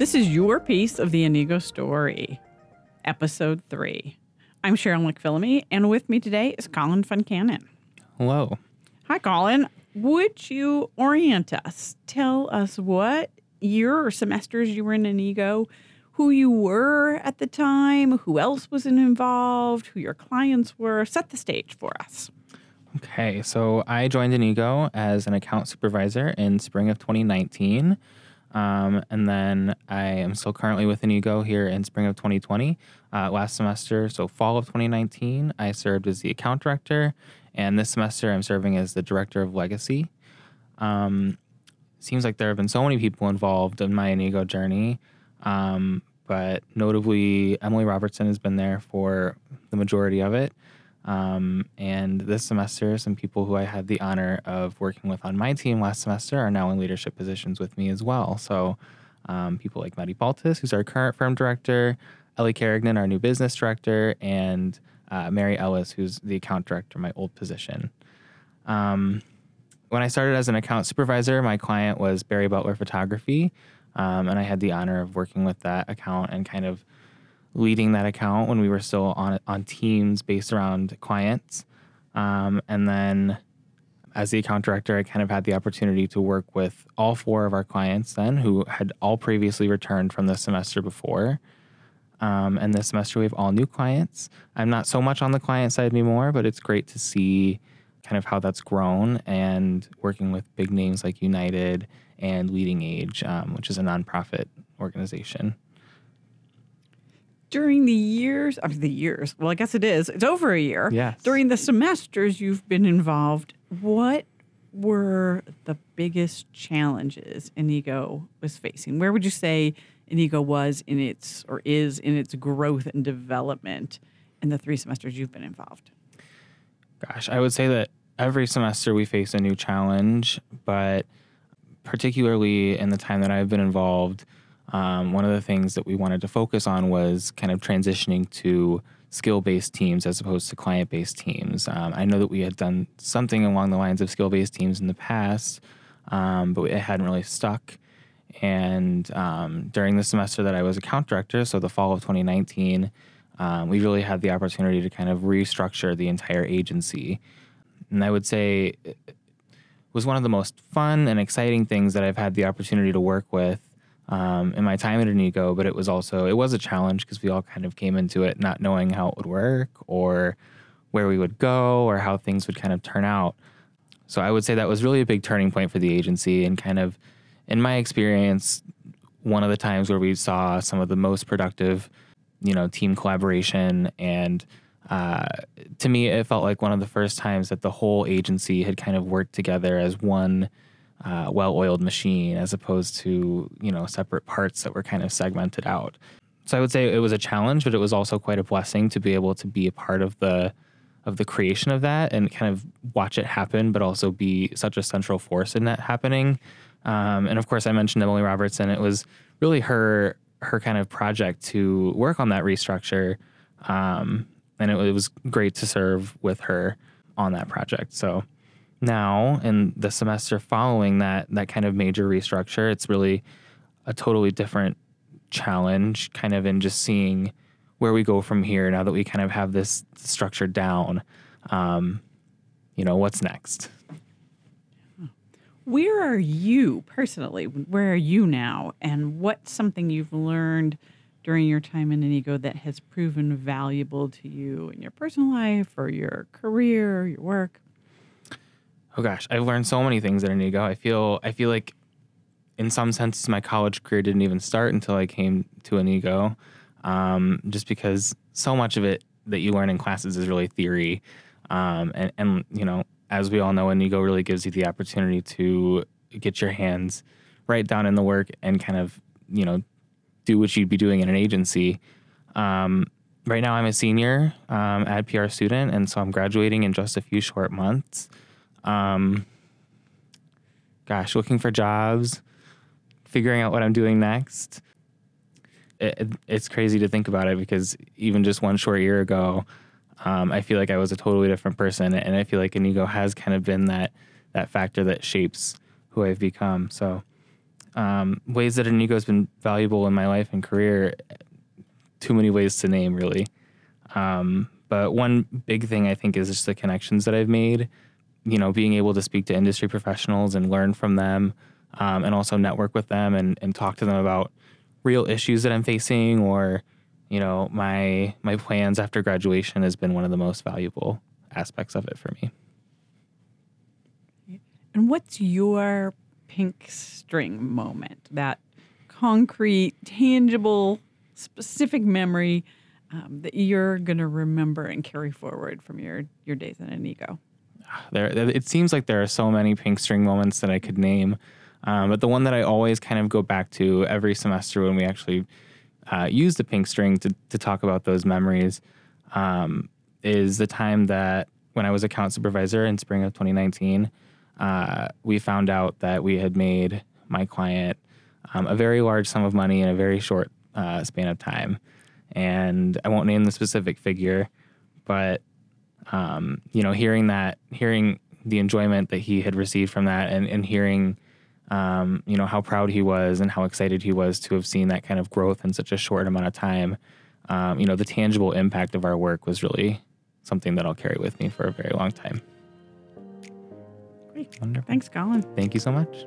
This is your piece of the Inigo story, episode three. I'm Cheryl McPhillamy, and with me today is Collin Funcannon. Hello. Hi, Collin. Would you orient us? Tell us what year or semesters you were in Inigo, who you were at the time, who else was involved, who your clients were. Set the stage for us. Okay, so I joined Inigo as an account supervisor in spring of 2019. Um, and then I am still currently with Inigo here in spring of 2020. Uh, last semester, so fall of 2019, I served as the account director. And this semester, I'm serving as the director of legacy. Um, seems like there have been so many people involved in my Inigo journey. Um, but notably, Emily Robertson has been there for the majority of it. Um, and this semester, some people who I had the honor of working with on my team last semester are now in leadership positions with me as well. So, um, people like Maddie Baltus, who's our current firm director, Ellie Carrigan, our new business director, and uh, Mary Ellis, who's the account director, my old position. Um, when I started as an account supervisor, my client was Barry Butler Photography, um, and I had the honor of working with that account and kind of leading that account when we were still on on teams based around clients. Um, and then as the account director, I kind of had the opportunity to work with all four of our clients then who had all previously returned from the semester before. Um, and this semester we have all new clients. I'm not so much on the client side anymore, but it's great to see kind of how that's grown and working with big names like United and Leading Age, um, which is a nonprofit organization during the years, I mean, the years, well, I guess it is, it's over a year. Yes. During the semesters you've been involved, what were the biggest challenges Inigo was facing? Where would you say Inigo was in its, or is in its growth and development in the three semesters you've been involved? Gosh, I would say that every semester we face a new challenge, but particularly in the time that I've been involved, um, one of the things that we wanted to focus on was kind of transitioning to skill based teams as opposed to client based teams. Um, I know that we had done something along the lines of skill based teams in the past, um, but it hadn't really stuck. And um, during the semester that I was account director, so the fall of 2019, um, we really had the opportunity to kind of restructure the entire agency. And I would say it was one of the most fun and exciting things that I've had the opportunity to work with um, in my time at Inigo, but it was also it was a challenge because we all kind of came into it not knowing how it would work or where we would go or how things would kind of turn out. So I would say that was really a big turning point for the agency and kind of in my experience one of the times where we saw some of the most productive, you know, team collaboration and uh, to me, it felt like one of the first times that the whole agency had kind of worked together as one uh, well-oiled machine as opposed to you know separate parts that were kind of segmented out. So I would say it was a challenge, but it was also quite a blessing to be able to be a part of the of the creation of that and kind of watch it happen, but also be such a central force in that happening. Um, and of course, I mentioned Emily Robertson. It was really her her kind of project to work on that restructure, um, and it, it was great to serve with her on that project. So now in the semester following that that kind of major restructure it's really a totally different challenge kind of in just seeing where we go from here now that we kind of have this structure down. Um, you know what's next? Where are you personally? Where are you now? And what's something you've learned during your time in Inigo that has proven valuable to you in your personal life or your career your work oh gosh, I've learned so many things at Inigo. I feel I feel like in some senses my college career didn't even start until I came to Inigo. Um, just because so much of it that you learn in classes is really theory. Um, and, and, you know, as we all know, Inigo really gives you the opportunity to get your hands right down in the work and kind of, you know, do what you'd be doing in an agency. Um, right now, I'm a senior um, ad PR student, and so I'm graduating in just a few short months. Um, gosh, looking for jobs, figuring out what I'm doing next. It, it's crazy to think about it because even just one short year ago, um, I feel like I was a totally different person, and I feel like Inigo has kind of been that that factor that shapes who I've become. So Um, ways that Inigo has been valuable in my life and career, too many ways to name, really. Um, but one big thing I think is just the connections that I've made. You know, being able to speak to industry professionals and learn from them, um, and also network with them and, and talk to them about real issues that I'm facing or, you know, my my plans after graduation has been one of the most valuable aspects of it for me. And what's your pink string moment? That concrete, tangible, specific memory um, that you're going to remember and carry forward from your, your days in Inigo? There, it seems like there are so many pink string moments that I could name, um, but the one that I always kind of go back to every semester when we actually uh, use the pink string to, to talk about those memories um, is the time that when I was account supervisor in spring of 2019, uh, we found out that we had made my client um, a very large sum of money in a very short uh, span of time. And I won't name the specific figure, but um, you know, hearing that, hearing the enjoyment that he had received from that, and, and hearing um, you know how proud he was and how excited he was to have seen that kind of growth in such a short amount of time. Um, you know, the tangible impact of our work was really something that I'll carry with me for a very long time. Great. Wonderful. Thanks, Collin. Thank you so much.